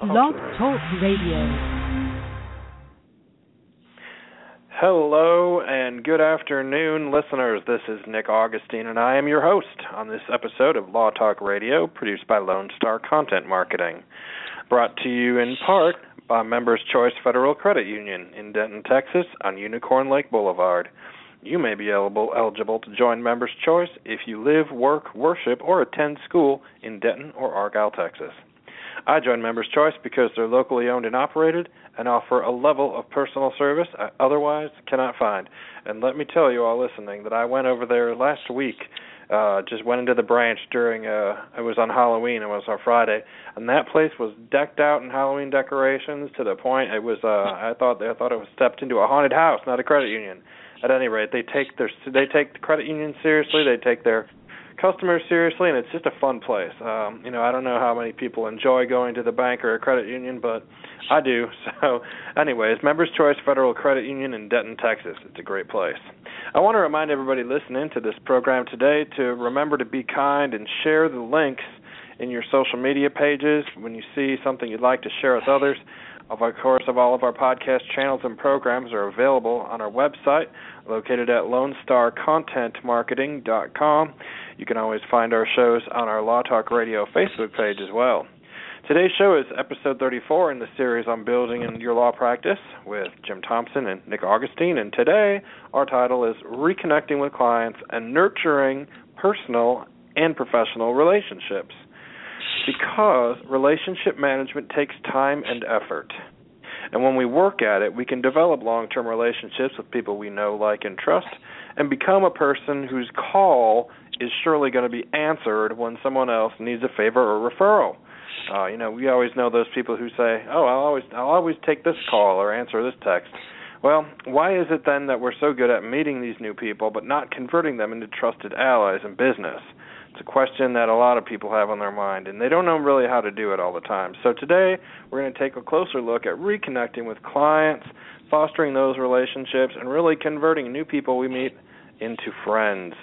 Blog Talk Radio. Hello and good afternoon, listeners. This is Nick Augustine, and I am your host on this episode of Law Talk Radio, produced by Lone Star Content Marketing. Brought to you in part by Members Choice Federal Credit Union in Denton, Texas, on Unicorn Lake Boulevard. You may be eligible, eligible to join Members Choice if you live, work, worship, or attend school in Denton or Argyle, Texas. I joined Members Choice because they're locally owned and operated and offer a level of personal service I otherwise cannot find. And let me tell you all listening that I went over there last week. Uh just went into the branch during uh it was on Halloween, it was on Friday, and that place was decked out in Halloween decorations to the point it was uh I thought I thought it was stepped into a haunted house, not a credit union. At any rate, they take their they take the credit union seriously, they take their customers seriously, and it's just a fun place. Um, you know, I don't know how many people enjoy going to the bank or a credit union, but I do. So, anyways, Members Choice Federal Credit Union in Denton, Texas. It's a great place. I want to remind everybody listening to this program today to remember to be kind and share the links in your social media pages when you see something you'd like to share with others. Of course, of all of our podcast channels and programs are available on our website, located at LoneStarContentMarketing.com. You can always find our shows on our Law Talk Radio Facebook page as well. Today's show is episode 34 in the series on building in your law practice with Jim Thompson and Nick Augustine. And today, our title is Reconnecting with Clients and Nurturing Personal and Professional Relationships. Because relationship management takes time and effort. And when we work at it, we can develop long term relationships with people we know, like, and trust, and become a person whose call is surely going to be answered when someone else needs a favor or referral. Uh, you know, we always know those people who say, "Oh, I'll always I'll always take this call or answer this text." Well, why is it then that we're so good at meeting these new people but not converting them into trusted allies in business? It's a question that a lot of people have on their mind, and they don't know really how to do it all the time. So today, we're going to take a closer look at reconnecting with clients, fostering those relationships, and really converting new people we meet into friends.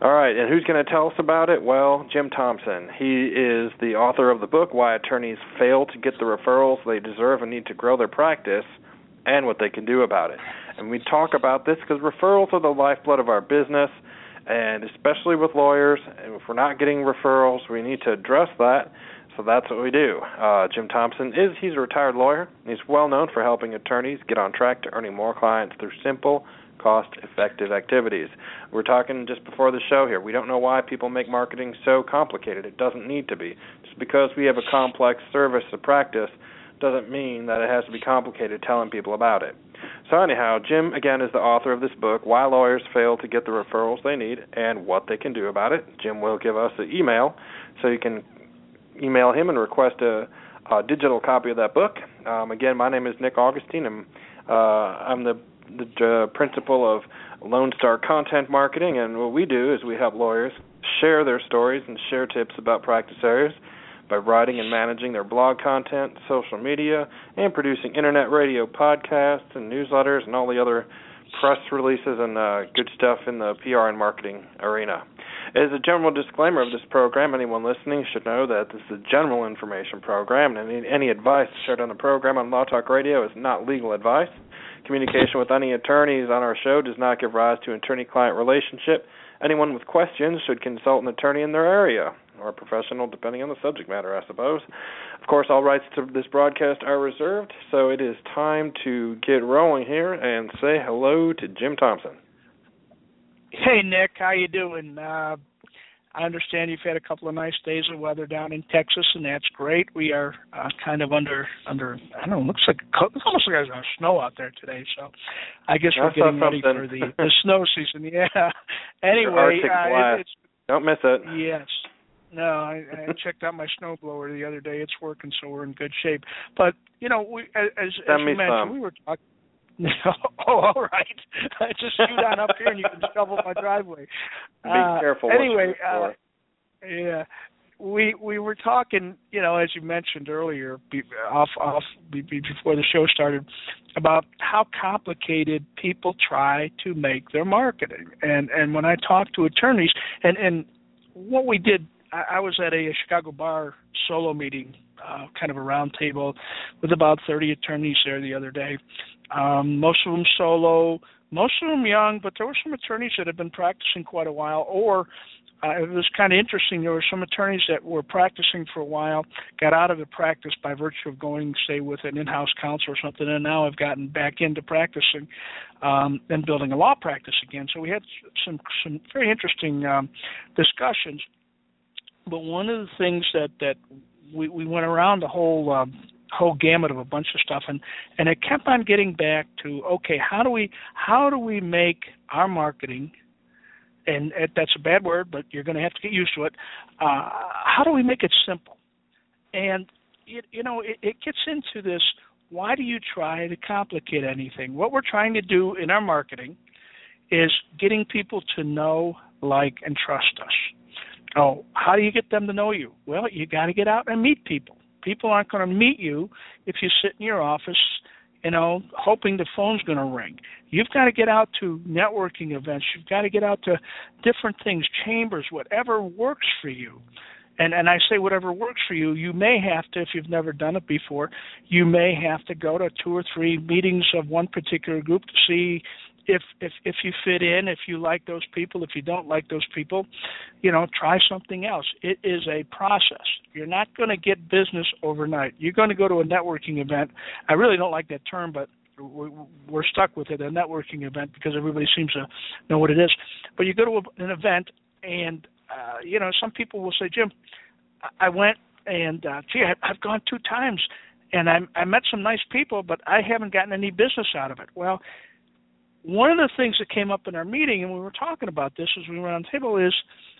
All right, and who's going to tell us about it? Well, Jim Thompson. He is the author of the book Why Attorneys Fail to Get the Referrals They Deserve and Need to Grow Their Practice and What They Can Do About It. And we talk about this because referrals are the lifeblood of our business, and especially with lawyers. And if we're not getting referrals, we need to address that. So that's what we do. Uh, Jim Thompson is he's a retired lawyer. He's well known for helping attorneys get on track to earning more clients through simple cost effective activities. We're talking just before the show here. We don't know why people make marketing so complicated. It doesn't need to be. Just because we have a complex service to practice doesn't mean that it has to be complicated telling people about it. So, anyhow, Jim, again, is the author of this book, Why Lawyers Fail to Get the Referrals They Need and What They Can Do About It. Jim will give us an email, so you can email him and request a, a digital copy of that book. Um, again, my name is Nick Augustine, and uh, I'm the the uh, principal of Lone Star Content Marketing, and what we do is we help lawyers share their stories and share tips about practice areas by writing and managing their blog content, social media, and producing internet radio podcasts and newsletters and all the other press releases and uh, good stuff in the PR and marketing arena. As a general disclaimer of this program, anyone listening should know that this is a general information program, and any, any advice shared on the program on Law Talk Radio is not legal advice. Communication with any attorneys on our show does not give rise to an attorney client relationship. Anyone with questions should consult an attorney in their area or a professional, depending on the subject matter, I suppose. Of course, all rights to this broadcast are reserved, so it is time to get rolling here and say hello to Jim Thompson. Hey Nick, how you doing? Uh, I understand you've had a couple of nice days of weather down in Texas, and that's great. We are uh, kind of under under I don't know, looks like it's almost like there's snow out there today. So I guess we're getting ready for the the snow season. Yeah. anyway, uh, it, it's don't miss it. Yes. No, I, I checked out my snowblower the other day. It's working, so we're in good shape. But you know, we as, as you mentioned, some. we were talking. oh, all right. Just shoot on up here, and you can shovel my driveway. Be Uh, careful. Anyway, uh, yeah, we we were talking, you know, as you mentioned earlier, be, off off be, be, before the show started, about how complicated people try to make their marketing, and and when I talk to attorneys, and and what we did, I, I was at a Chicago bar solo meeting uh, kind of a roundtable with about 30 attorneys there the other day. Um, most of them solo, most of them young, but there were some attorneys that had been practicing quite a while, or uh, it was kind of interesting. There were some attorneys that were practicing for a while, got out of the practice by virtue of going, say, with an in-house counsel or something, and now have gotten back into practicing um, and building a law practice again. So we had some some very interesting um, discussions. But one of the things that that we, we went around the whole um, whole gamut of a bunch of stuff and and it kept on getting back to okay how do we how do we make our marketing and that's a bad word, but you're going to have to get used to it. Uh, how do we make it simple? And it, you know, it, it gets into this. Why do you try to complicate anything? What we're trying to do in our marketing is getting people to know, like, and trust us. Oh, how do you get them to know you? Well, you got to get out and meet people. People aren't going to meet you if you sit in your office you know, hoping the phone's going to ring. You've got to get out to networking events. You've got to get out to different things, chambers, whatever works for you. And and I say whatever works for you. You may have to, if you've never done it before, you may have to go to two or three meetings of one particular group to see if if if you fit in, if you like those people, if you don't like those people, you know, try something else. It is a process. You're not going to get business overnight. You're going to go to a networking event. I really don't like that term, but we're stuck with it, a networking event, because everybody seems to know what it is. But you go to an event, and uh, you know, some people will say, Jim, I went and uh, gee, I've gone two times, and I, I met some nice people, but I haven't gotten any business out of it. Well, one of the things that came up in our meeting, and we were talking about this as we were on the table, is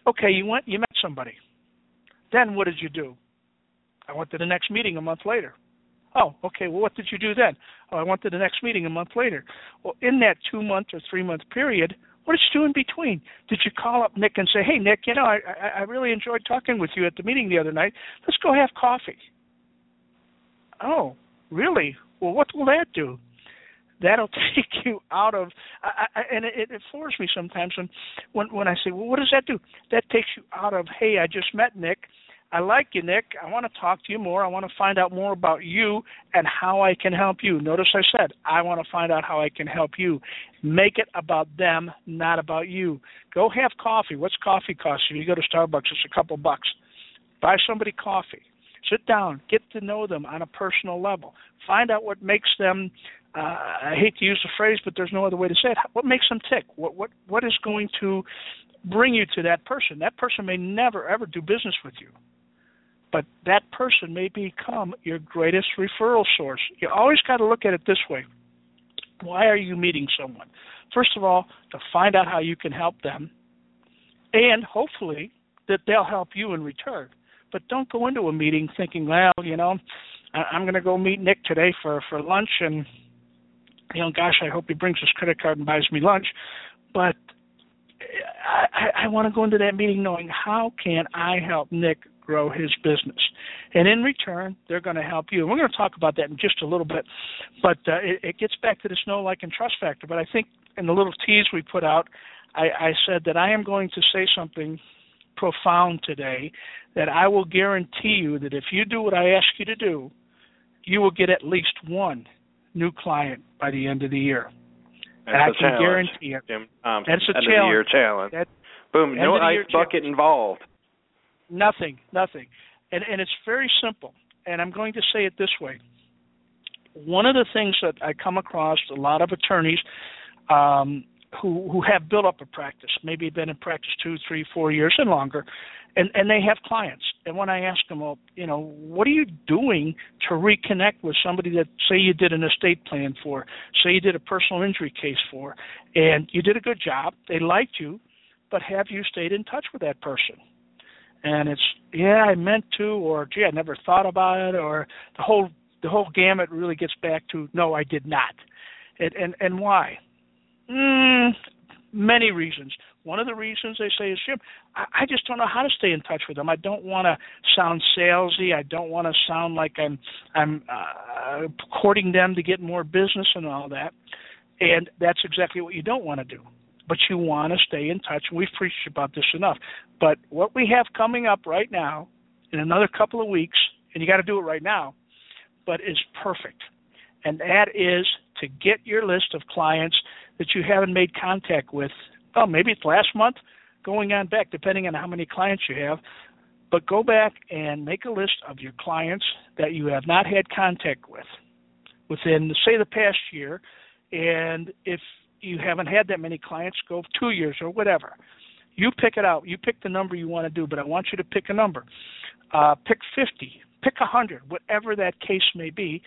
okay, you went, you met somebody. Then what did you do? I went to the next meeting a month later. Oh, okay. Well, what did you do then? Oh, I went to the next meeting a month later. Well, in that two month or three month period, what did you do in between? Did you call up Nick and say, "Hey, Nick, you know, I, I I really enjoyed talking with you at the meeting the other night. Let's go have coffee." Oh, really? Well, what will that do? That'll take you out of I, I, and it, it floors me sometimes when when when I say, well, what does that do? That takes you out of, hey, I just met Nick. I like you, Nick. I want to talk to you more. I want to find out more about you and how I can help you. Notice I said, I want to find out how I can help you. Make it about them, not about you. Go have coffee. What's coffee cost? If you go to Starbucks, it's a couple bucks. Buy somebody coffee. Sit down, get to know them on a personal level. Find out what makes them uh, I hate to use the phrase, but there's no other way to say it. What makes them tick? What what what is going to bring you to that person? That person may never ever do business with you, but that person may become your greatest referral source. You always got to look at it this way. Why are you meeting someone? First of all, to find out how you can help them, and hopefully that they'll help you in return. But don't go into a meeting thinking, well, you know, I'm going to go meet Nick today for for lunch, and you know, gosh, I hope he brings his credit card and buys me lunch. But I, I want to go into that meeting knowing how can I help Nick grow his business, and in return, they're going to help you. And we're going to talk about that in just a little bit. But uh, it, it gets back to this know, like, and trust factor. But I think in the little tease we put out, I, I said that I am going to say something profound today that I will guarantee you that if you do what I ask you to do, you will get at least one new client by the end of the year. That's and I can challenge, guarantee it. Jim Thompson. That's a end challenge. Of the year challenge. That, Boom. No ice bucket challenge. involved. Nothing. Nothing. And and it's very simple. And I'm going to say it this way. One of the things that I come across a lot of attorneys um, who who have built up a practice, maybe been in practice two, three, four years and longer, and and they have clients. And when I ask them, well, you know, what are you doing to reconnect with somebody that say you did an estate plan for, say you did a personal injury case for, and you did a good job, they liked you, but have you stayed in touch with that person? And it's yeah, I meant to, or gee, I never thought about it, or the whole the whole gamut really gets back to no, I did not. And and and why? Mm, many reasons. One of the reasons they say is, Jim, I, I just don't know how to stay in touch with them. I don't want to sound salesy. I don't want to sound like I'm I'm uh, courting them to get more business and all that. And that's exactly what you don't want to do. But you want to stay in touch. We've preached about this enough. But what we have coming up right now, in another couple of weeks, and you got to do it right now, but is perfect. And that is to get your list of clients that you haven't made contact with. Oh, maybe it's last month, going on back, depending on how many clients you have. But go back and make a list of your clients that you have not had contact with within, say, the past year. And if you haven't had that many clients, go two years or whatever. You pick it out. You pick the number you want to do, but I want you to pick a number. Uh, pick 50, pick 100, whatever that case may be,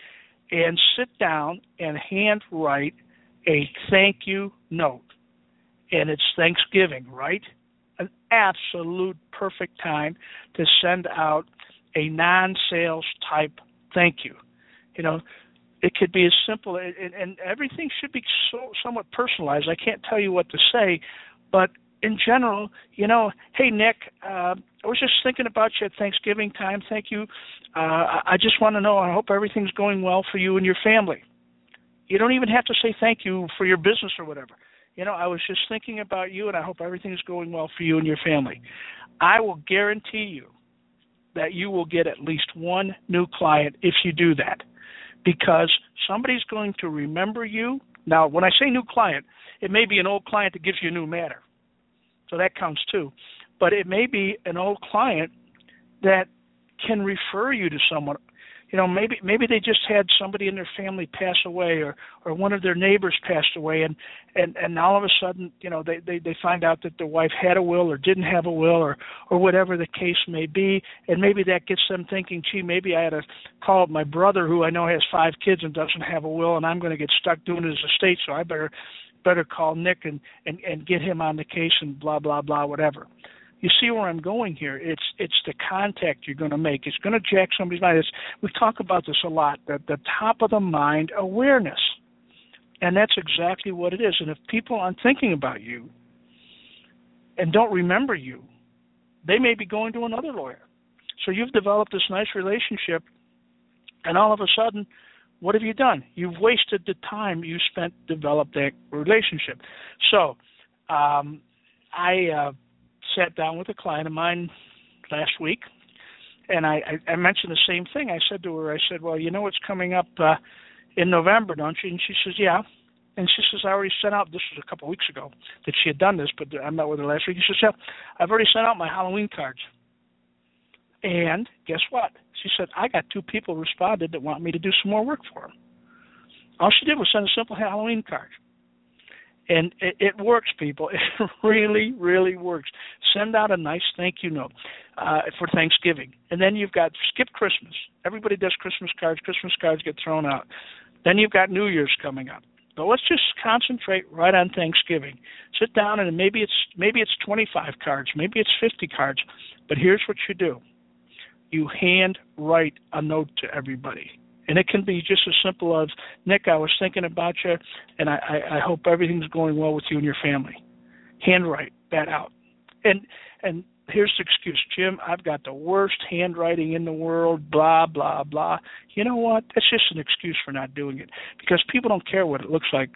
and sit down and handwrite a thank you note. And it's Thanksgiving, right? An absolute perfect time to send out a non sales type thank you. You know, it could be as simple and, and everything should be so somewhat personalized. I can't tell you what to say, but in general, you know, hey Nick, uh, I was just thinking about you at Thanksgiving time. Thank you. Uh, I just want to know. I hope everything's going well for you and your family. You don't even have to say thank you for your business or whatever. You know, I was just thinking about you, and I hope everything's going well for you and your family. I will guarantee you that you will get at least one new client if you do that because somebody's going to remember you. Now, when I say new client, it may be an old client that gives you a new matter. So that counts too. But it may be an old client that can refer you to someone you know maybe maybe they just had somebody in their family pass away or or one of their neighbors passed away and and and all of a sudden you know they they they find out that the wife had a will or didn't have a will or or whatever the case may be. And maybe that gets them thinking gee maybe I had to call up my brother who I know has five kids and doesn't have a will and I'm going to get stuck doing his estate so I better better call Nick and and and get him on the case and blah blah blah whatever you see where I'm going here. It's it's the contact you're going to make. It's going to jack somebody's mind. It's, we talk about this a lot. That the top of the mind awareness, and that's exactly what it is. And if people aren't thinking about you and don't remember you, they may be going to another lawyer. So you've developed this nice relationship, and all of a sudden, what have you done? You've wasted the time you spent developing develop that relationship. So um, I uh, sat down with a client of mine last week, and I, I, I mentioned the same thing. I said to her, I said, "Well, you know what's coming up uh, in November, don't you?" And she says, "Yeah." And she says, "I already sent out. This was a couple of weeks ago that she had done this, but I met with her last week." She says, "Yeah, I've already sent out my Halloween cards." And guess what? She said, "I got two people responded that want me to do some more work for them." All she did was send a simple Halloween card and it, it works people. It really really works. Send out a nice thank you note uh, for thanksgiving. And then you've got skip christmas. Everybody does christmas cards. Christmas cards get thrown out. Then you've got new year's coming up. But let's just concentrate right on thanksgiving. Sit down and maybe it's maybe it's 25 cards maybe it's 50 cards but here's what you do. You hand write a note to everybody and it can be just as simple as Nick, I was thinking about you, and I, I, I hope everything's going well with you and your family. Handwrite that out, and and here's the excuse, Jim. I've got the worst handwriting in the world. Blah blah blah. You know what? That's just an excuse for not doing it because people don't care what it looks like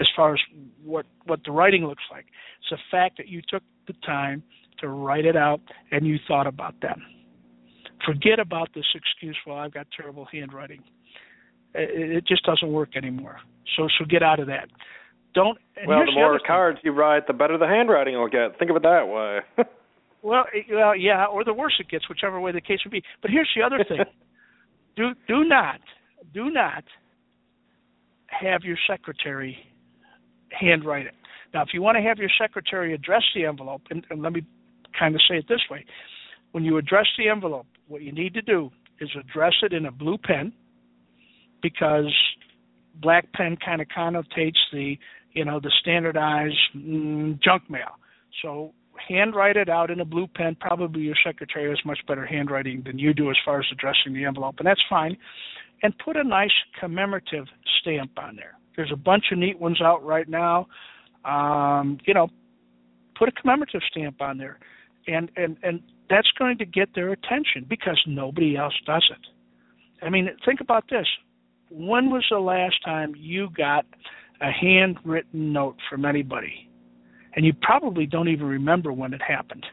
as far as what what the writing looks like. It's the fact that you took the time to write it out and you thought about them. Forget about this excuse. Well, I've got terrible handwriting. Uh, it, it just doesn't work anymore. So so get out of that. Don't. well, the more the cards you write, the better the handwriting will get. Think of it that way. well, well, yeah, or the worse it gets, whichever way the case would be. But here's the other thing: do do not do not have your secretary handwrite it. Now, if you want to have your secretary address the envelope, and, and let me kind of say it this way: when you address the envelope, what you need to do is address it in a blue pen because black pen kind of connotates the you know the standardized mm, junk mail. So handwrite it out in a blue pen. Probably your secretary has much better handwriting than you do as far as addressing the envelope, and that's fine. And put a nice commemorative stamp on there. There's a bunch of neat ones out right now. Um, you know, put a commemorative stamp on there, and and and that's going to get their attention because nobody else does it. I mean, think about this. When was the last time you got a handwritten note from anybody? And you probably don't even remember when it happened.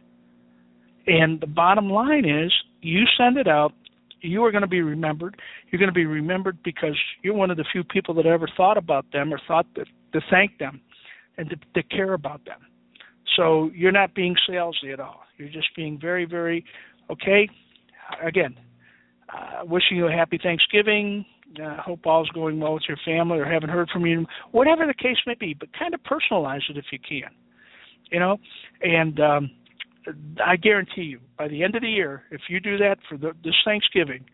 And the bottom line is you send it out, you are going to be remembered. You're going to be remembered because you're one of the few people that ever thought about them or thought to, to thank them and to, to care about them. So you're not being salesy at all. You're just being very, very okay. Again, uh, wishing you a happy Thanksgiving. Uh, hope all's going well with your family or haven't heard from you. Whatever the case may be, but kind of personalize it if you can. You know, and um, I guarantee you, by the end of the year, if you do that for the, this Thanksgiving,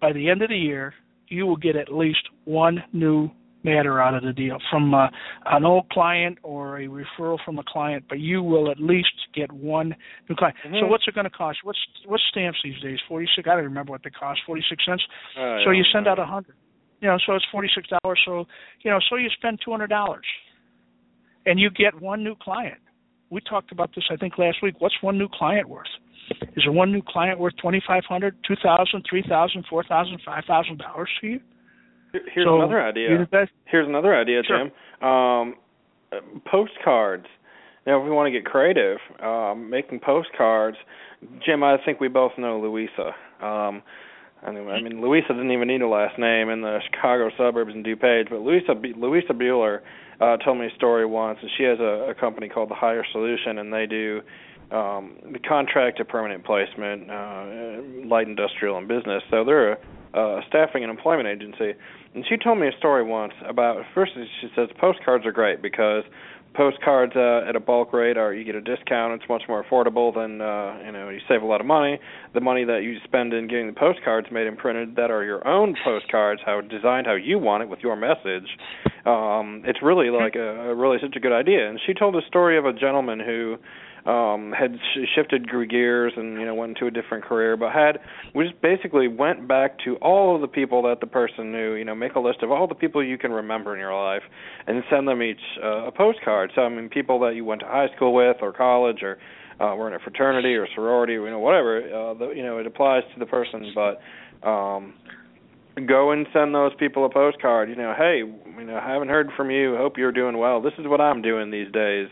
by the end of the year, you will get at least one new matter out of the deal from uh, an old client or a referral from a client, but you will at least get one new client. Mm-hmm. So what's it going to cost? What's what's stamps these days? Forty six. I don't remember what they cost. Forty six cents. Uh, so you send know. out a hundred. You know, so it's forty six dollars. So you know, so you spend two hundred dollars, and you get one new client we talked about this I think last week. What's one new client worth? Is there one new client worth twenty five hundred, two thousand, three thousand, four thousand, five thousand dollars to you? Here's so another idea. Here's another idea, sure. Jim. Um, postcards. Now, if we want to get creative, um, making postcards. Jim, I think we both know Louisa. Um, I mean, I mean, Louisa didn't even need a last name in the Chicago suburbs in DuPage, but Louisa Louisa Bueller uh, told me a story once, and she has a, a company called the Higher Solution, and they do um, the contract to permanent placement, uh, light industrial and business. So they're a, a staffing and employment agency. And she told me a story once about first she says postcards are great because postcards uh, at a bulk rate are you get a discount it's much more affordable than uh you know you save a lot of money the money that you spend in getting the postcards made and printed that are your own postcards how designed how you want it with your message um it's really like a, a really such a good idea and she told a story of a gentleman who um had sh- shifted gears and you know went into a different career but had we just basically went back to all of the people that the person knew you know make a list of all the people you can remember in your life and send them each uh, a postcard. So i mean people that you went to high school with or college or uh were in a fraternity or sorority or you know whatever uh the, you know it applies to the person but um go and send those people a postcard you know hey you know haven't heard from you. Hope you're doing well. This is what i'm doing these days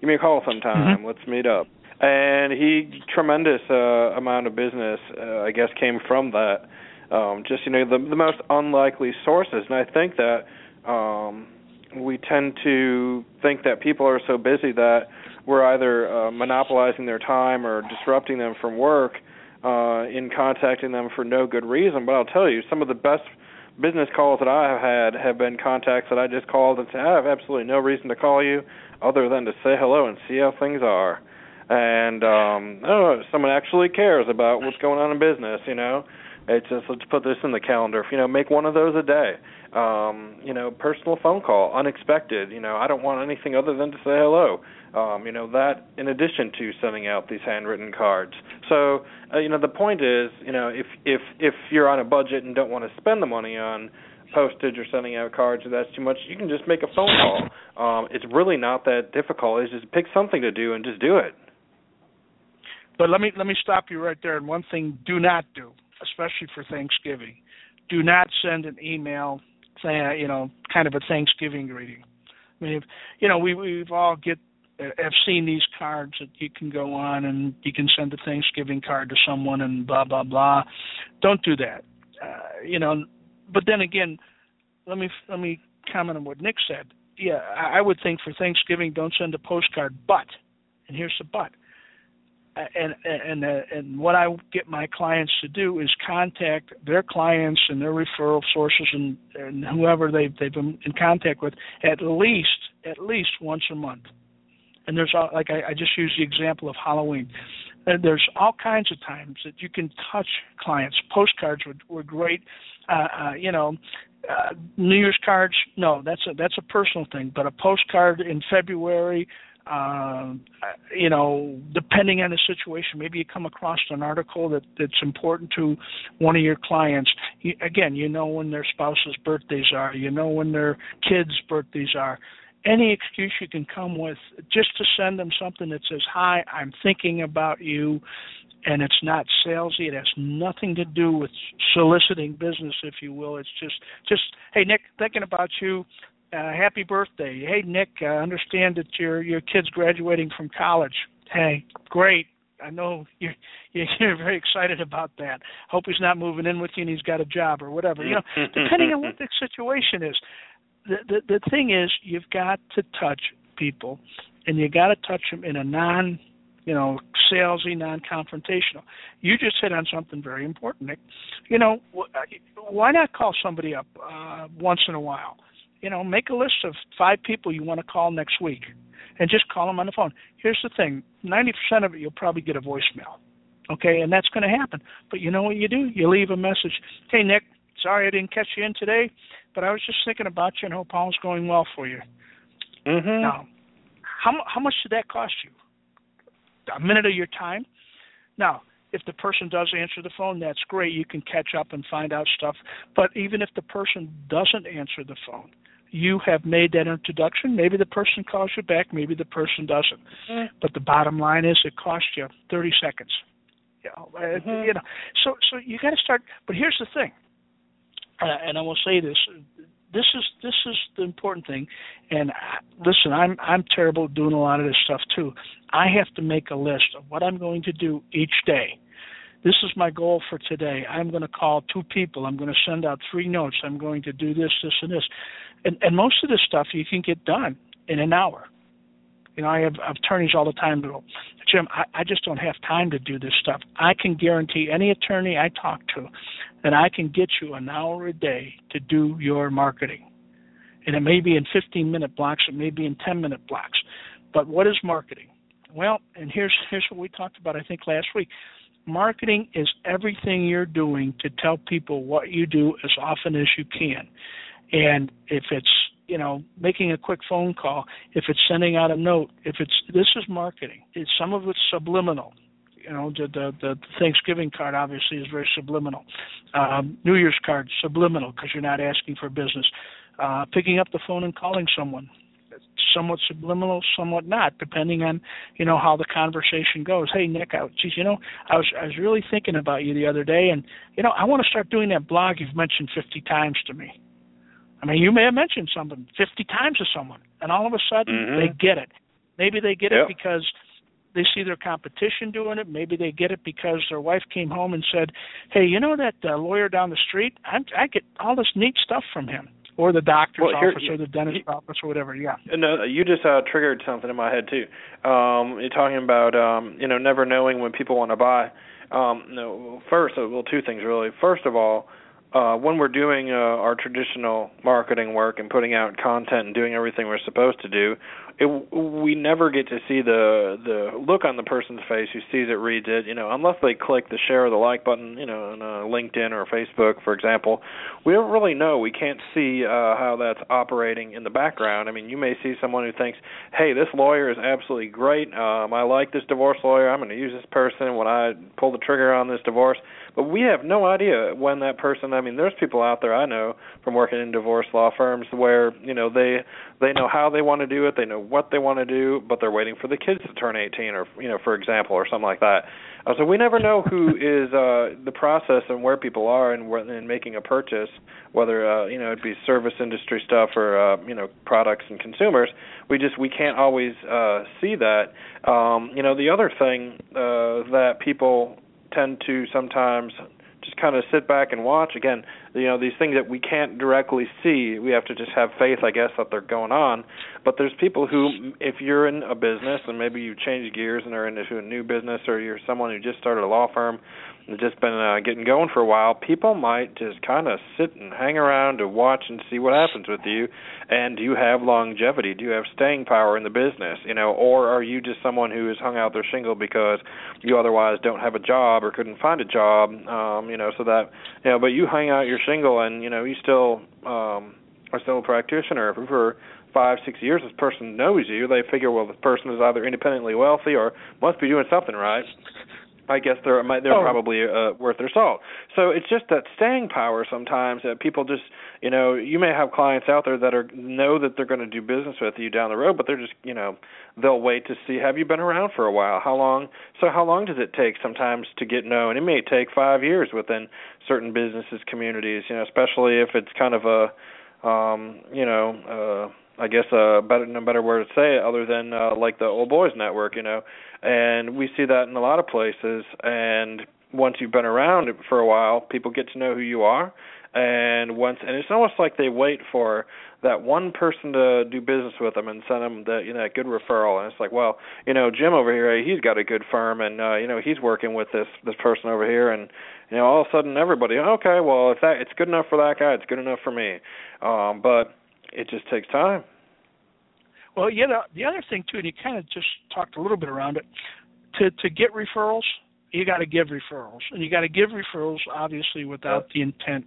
give me a call sometime. Mm-hmm. Let's meet up. And he tremendous uh, amount of business, uh, I guess, came from that. Um, just you know the the most unlikely sources, and I think that um, we tend to think that people are so busy that we're either uh, monopolizing their time or disrupting them from work uh, in contacting them for no good reason. But I'll tell you, some of the best business calls that I have had have been contacts that I just called and said, I have absolutely no reason to call you other than to say hello and see how things are. And um oh, someone actually cares about what's going on in business, you know. It's just let's put this in the calendar. If you know, make one of those a day. Um, you know, personal phone call, unexpected. You know, I don't want anything other than to say hello. Um, you know, that in addition to sending out these handwritten cards. So, uh, you know, the point is, you know, if if if you're on a budget and don't want to spend the money on postage or sending out cards or that's too much, you can just make a phone call. Um, it's really not that difficult. It's just pick something to do and just do it. But let me let me stop you right there. And one thing, do not do, especially for Thanksgiving, do not send an email saying, you know, kind of a Thanksgiving greeting. I mean, if, you know, we we've all get have seen these cards that you can go on and you can send a Thanksgiving card to someone and blah blah blah. Don't do that. Uh, you know, but then again, let me let me comment on what Nick said. Yeah, I would think for Thanksgiving, don't send a postcard. But, and here's the but. And and uh, and what I get my clients to do is contact their clients and their referral sources and, and whoever they've they've been in contact with at least at least once a month. And there's all, like I, I just used the example of Halloween. And there's all kinds of times that you can touch clients. Postcards were, were great uh, uh, you know, uh, New Year's cards. No, that's a that's a personal thing. But a postcard in February, uh, you know, depending on the situation, maybe you come across an article that that's important to one of your clients. You, again, you know when their spouse's birthdays are. You know when their kids' birthdays are. Any excuse you can come with just to send them something that says, "Hi, I'm thinking about you." and it's not salesy. It has nothing to do with soliciting business, if you will. It's just, just hey Nick, thinking about you. Uh, happy birthday. Hey Nick, I understand that your your kid's graduating from college. Hey, great. I know you're you're very excited about that. Hope he's not moving in with you and he's got a job or whatever. You know, depending on what the situation is. The the thing is, you've got to touch people, and you got to touch them in a non, you know, salesy, non-confrontational. You just hit on something very important, Nick. You know, why not call somebody up uh, once in a while? You know, make a list of five people you want to call next week and just call them on the phone. Here's the thing 90% of it, you'll probably get a voicemail. Okay, and that's going to happen. But you know what you do? You leave a message. Hey, Nick, sorry I didn't catch you in today, but I was just thinking about you and hope all's going well for you. Mm-hmm. Now, how how much did that cost you? A minute of your time. Now, if the person does answer the phone, that's great. You can catch up and find out stuff. But even if the person doesn't answer the phone, you have made that introduction. Maybe the person calls you back, maybe the person doesn't. Mm. But the bottom line is it cost you 30 seconds. You know, uh, mm-hmm. you know so so you got to start. But here's the thing, and I will say this: this is this is the important thing. And listen, I'm I'm terrible at doing a lot of this stuff too. I have to make a list of what I'm going to do each day this is my goal for today. I'm going to call two people. I'm going to send out three notes. I'm going to do this, this, and this. And, and most of this stuff you can get done in an hour. You know, I have attorneys all the time who go, Jim, I, I just don't have time to do this stuff. I can guarantee any attorney I talk to that I can get you an hour a day to do your marketing. And it may be in 15 minute blocks, it may be in 10 minute blocks. But what is marketing? Well, and here's here's what we talked about I think last week marketing is everything you're doing to tell people what you do as often as you can. And if it's, you know, making a quick phone call, if it's sending out a note, if it's this is marketing. It's some of it's subliminal. You know, the the, the Thanksgiving card obviously is very subliminal. Um, New Year's card subliminal because you're not asking for business. Uh, picking up the phone and calling someone somewhat subliminal, somewhat not, depending on you know how the conversation goes. Hey Nick, I, geez, you know, I was I was really thinking about you the other day, and you know, I want to start doing that blog you've mentioned 50 times to me. I mean, you may have mentioned something 50 times to someone, and all of a sudden mm-hmm. they get it. Maybe they get yep. it because they see their competition doing it. Maybe they get it because their wife came home and said, "Hey, you know that uh, lawyer down the street? I, I get all this neat stuff from him." or the doctor's well, here, office or the dentist's office or whatever. Yeah. No, you just uh, triggered something in my head too. Um, you're talking about um, you know never knowing when people want to buy. Um, no, first, uh, well, two things really. First of all, uh, when we're doing uh, our traditional marketing work and putting out content and doing everything we're supposed to do, it, we never get to see the the look on the person's face who sees it, reads it. You know, unless they click the share or the like button, you know, on uh, LinkedIn or Facebook, for example, we don't really know. We can't see uh, how that's operating in the background. I mean, you may see someone who thinks, "Hey, this lawyer is absolutely great. Um, I like this divorce lawyer. I'm going to use this person when I pull the trigger on this divorce." But we have no idea when that person. I mean, there's people out there I know from working in divorce law firms where you know they they know how they want to do it, they know what they want to do, but they're waiting for the kids to turn 18, or you know, for example, or something like that. Uh, so we never know who is uh, the process and where people are in, in making a purchase, whether uh, you know it be service industry stuff or uh, you know products and consumers. We just we can't always uh, see that. Um, you know, the other thing uh, that people tend to sometimes just kind of sit back and watch. Again you know these things that we can't directly see we have to just have faith i guess that they're going on. But there's people who if you're in a business and maybe you change gears and are into a new business or you're someone who just started a law firm just been uh, getting going for a while, people might just kind of sit and hang around to watch and see what happens with you. And do you have longevity? Do you have staying power in the business? You know, or are you just someone who has hung out their shingle because you otherwise don't have a job or couldn't find a job? Um, you know, so that you know, but you hang out your shingle and you know you still um, are still a practitioner for five, six years, this person knows you. They figure, well, this person is either independently wealthy or must be doing something right. I guess they're they're oh. probably uh, worth their salt. So it's just that staying power sometimes that people just you know you may have clients out there that are know that they're going to do business with you down the road, but they're just you know they'll wait to see have you been around for a while? How long? So how long does it take sometimes to get known? It may take five years within certain businesses communities, you know, especially if it's kind of a um, you know. uh I guess uh better no better word to say it other than uh like the old boys network, you know. And we see that in a lot of places and once you've been around for a while, people get to know who you are. And once and it's almost like they wait for that one person to do business with them and send them the you know that good referral. And it's like well you know Jim over here he's got a good firm and uh you know he's working with this this person over here. And you know all of a sudden everybody okay well if that it's good enough for that guy it's good enough for me. Um but it just takes time well yeah the, the other thing too and you kind of just talked a little bit around it to to get referrals you got to give referrals, and you got to give referrals obviously without the intent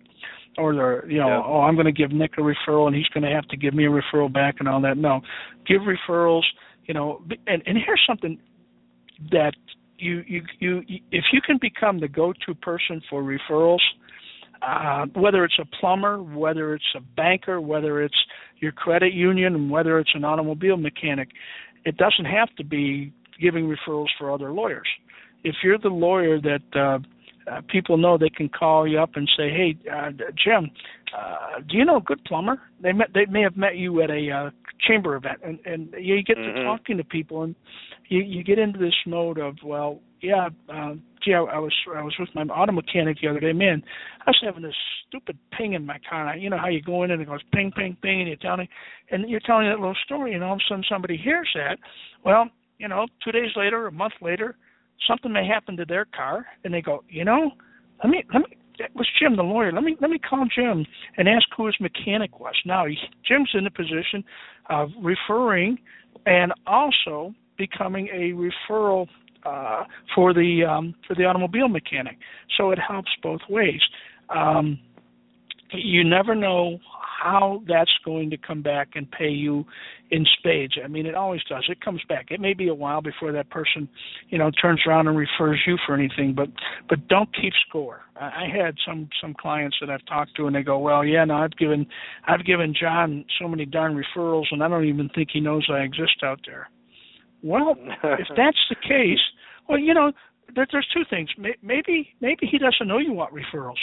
or the you know yeah. oh I'm going to give Nick a referral and he's going to have to give me a referral back and all that. No, give referrals. You know, and and here's something that you you you if you can become the go-to person for referrals. Uh, whether it's a plumber, whether it's a banker, whether it's your credit union, whether it's an automobile mechanic, it doesn't have to be giving referrals for other lawyers if you're the lawyer that uh, uh, people know they can call you up and say, "Hey, uh, Jim, uh, do you know a good plumber?" They met, they may have met you at a uh, chamber event, and and you get mm-hmm. to talking to people, and you you get into this mode of, well, yeah, uh, gee, I, I was I was with my auto mechanic the other day. Man, I was having this stupid ping in my car. You know how you go in and it goes ping, ping, ping, and you're telling, and you're telling that little story, and all of a sudden somebody hears that. Well, you know, two days later, a month later something may happen to their car, and they go, you know, let me let me. It was Jim, the lawyer. Let me let me call Jim and ask who his mechanic was. Now he, Jim's in the position of referring and also becoming a referral uh, for the um, for the automobile mechanic. So it helps both ways. Um, you never know how that's going to come back and pay you in spades. I mean, it always does. It comes back. It may be a while before that person, you know, turns around and refers you for anything, but but don't keep score. I had some some clients that I've talked to, and they go, "Well, yeah, no, I've given I've given John so many darn referrals, and I don't even think he knows I exist out there." Well, if that's the case, well, you know, there, there's two things. Maybe maybe he doesn't know you want referrals,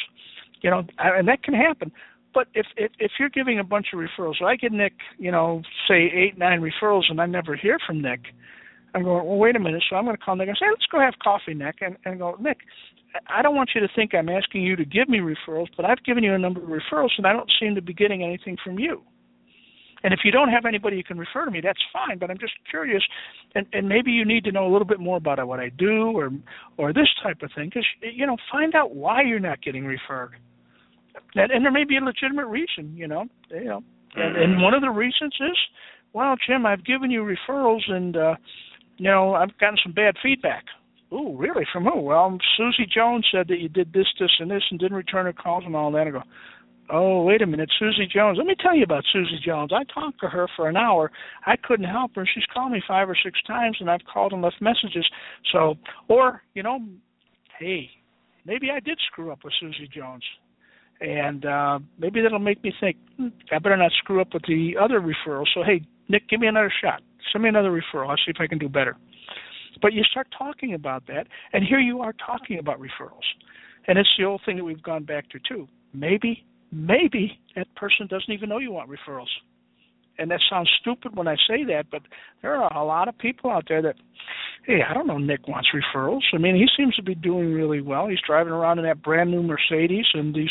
you know, and that can happen. But if, if if you're giving a bunch of referrals, I get Nick, you know, say eight, nine referrals, and I never hear from Nick. I'm going, well, wait a minute. So I'm going to call Nick and say, let's go have coffee, Nick, and, and go, Nick, I don't want you to think I'm asking you to give me referrals, but I've given you a number of referrals, and I don't seem to be getting anything from you. And if you don't have anybody you can refer to me, that's fine. But I'm just curious, and and maybe you need to know a little bit more about what I do, or or this type of thing, because you know, find out why you're not getting referred and, and there may be a legitimate reason, you know, you know, and, and one of the reasons is, well, Jim, I've given you referrals, and uh, you know, I've gotten some bad feedback. Oh, really? From who? Well, Susie Jones said that you did this, this, and this, and didn't return her calls and all that. I go, oh, wait a minute, Susie Jones. Let me tell you about Susie Jones. I talked to her for an hour. I couldn't help her. She's called me five or six times, and I've called and left messages. So, or you know, hey, maybe I did screw up with Susie Jones and uh, maybe that'll make me think hmm, I better not screw up with the other referral. So hey, Nick, give me another shot. Send me another referral. I'll see if I can do better. But you start talking about that, and here you are talking about referrals, and it's the old thing that we've gone back to too. Maybe, maybe that person doesn't even know you want referrals and that sounds stupid when I say that, but there are a lot of people out there that, hey, I don't know, Nick wants referrals. I mean, he seems to be doing really well. He's driving around in that brand new Mercedes, and he's,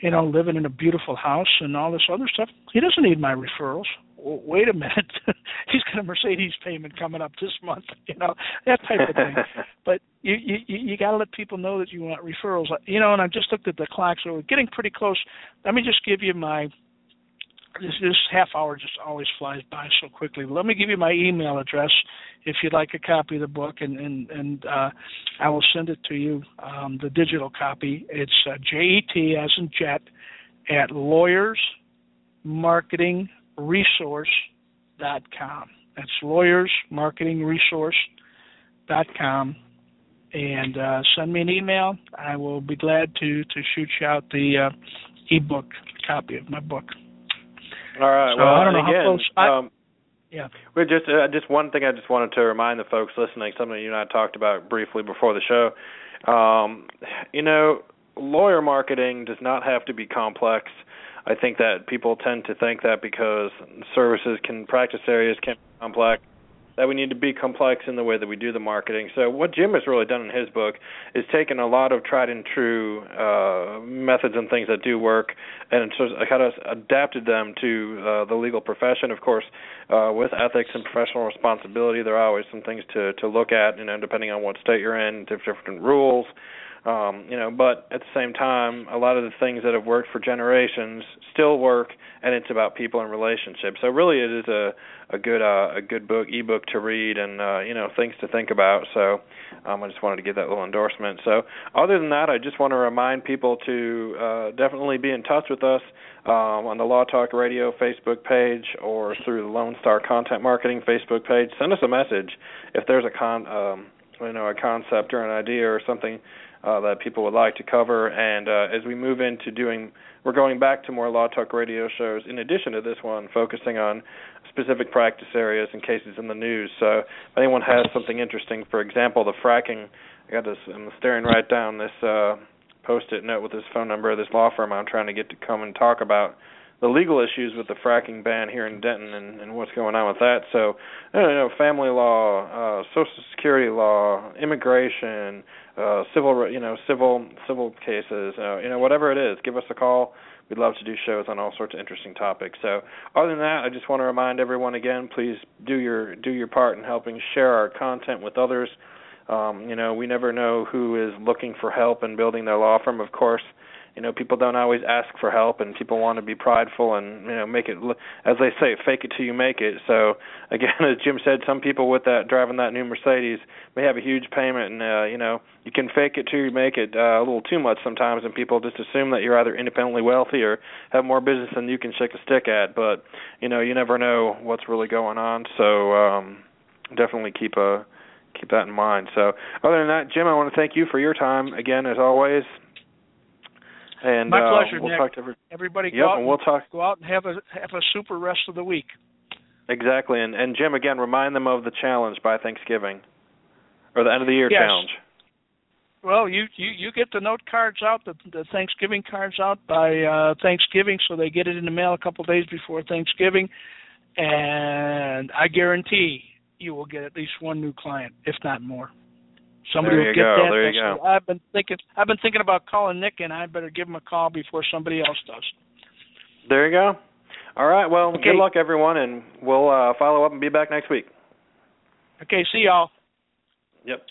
you know, living in a beautiful house and all this other stuff. He doesn't need my referrals. Well, wait a minute, he's got a Mercedes payment coming up this month, you know, that type of thing. but you you you got to let people know that you want referrals, you know. And I just looked at the clock, so we're getting pretty close. Let me just give you my this, this half hour just always flies by so quickly. Let me give you my email address if you'd like a copy of the book, and and and uh, I will send it to you, um, the digital copy. It's uh, JET as in jet at lawyersmarketingresource.com. That's lawyersmarketingresource.com. And uh, send me an email. I will be glad to to shoot you out the uh, ebook copy of my book. All right. So well, I don't know again, how close. I, um, yeah. We just uh, just one thing I just wanted to remind the folks listening, something you and I talked about briefly before the show. Um, you know, lawyer marketing does not have to be complex. I think that people tend to think that because services can practice areas can be complex that we need to be complex in the way that we do the marketing. So what Jim has really done in his book is taken a lot of tried and true uh, methods and things that do work, and sort of kind of adapted them to uh, the legal profession. Of course, uh, with ethics and professional responsibility, there are always some things to to look at. You know, depending on what state you're in, different rules. Um, you know, but at the same time, a lot of the things that have worked for generations still work, and it's about people and relationships. So really, it is a a good uh, a good book ebook to read, and uh, you know things to think about. So um, I just wanted to give that little endorsement. So other than that, I just want to remind people to uh, definitely be in touch with us um, on the Law Talk Radio Facebook page or through the Lone Star Content Marketing Facebook page. Send us a message if there's a con um, you know a concept or an idea or something uh, that people would like to cover. And uh, as we move into doing, we're going back to more Law Talk radio shows in addition to this one, focusing on specific practice areas and cases in the news. So if anyone has something interesting, for example, the fracking, I got this, I'm staring right down this uh, post-it note with this phone number of this law firm I'm trying to get to come and talk about the legal issues with the fracking ban here in Denton and, and what's going on with that. So, you know, family law, uh, Social Security law, immigration, uh, civil, you know, civil civil cases, uh, you know, whatever it is, give us a call. We'd love to do shows on all sorts of interesting topics. So, other than that, I just want to remind everyone again, please do your do your part in helping share our content with others. Um, you know, we never know who is looking for help in building their law firm. Of course, you know people don't always ask for help and people want to be prideful and you know make it as they say fake it till you make it. So again as jim said some people with that driving that new mercedes may have a huge payment and uh you know you can fake it till you make it uh, a little too much sometimes and people just assume that you're either independently wealthy or have more business than you can shake a stick at. But you know you never know what's really going on. So um definitely keep a keep that in mind. So other than that jim i want to thank you for your time again as always and my uh, pleasure, we'll Nick. talk to every- Everybody go Yep, out and we'll talk go out and have a have a super rest of the week. exactly. And and Jim, again, remind them of the challenge by Thanksgiving, or the end of the year Yes. challenge. Well, you you you get the note cards out, the the Thanksgiving cards out by uh Thanksgiving, so they get it in the mail a couple of days before Thanksgiving, and I guarantee you will get at least one new client, if not more. Somebody There will get go, that. there you go. I've been thinking I've been thinking about calling Nick, and I better give him a call before somebody else does. There you go. All right. Well, Okay. good luck, everyone, and we'll uh, follow up and be back next week. Okay, see y'all. Yep.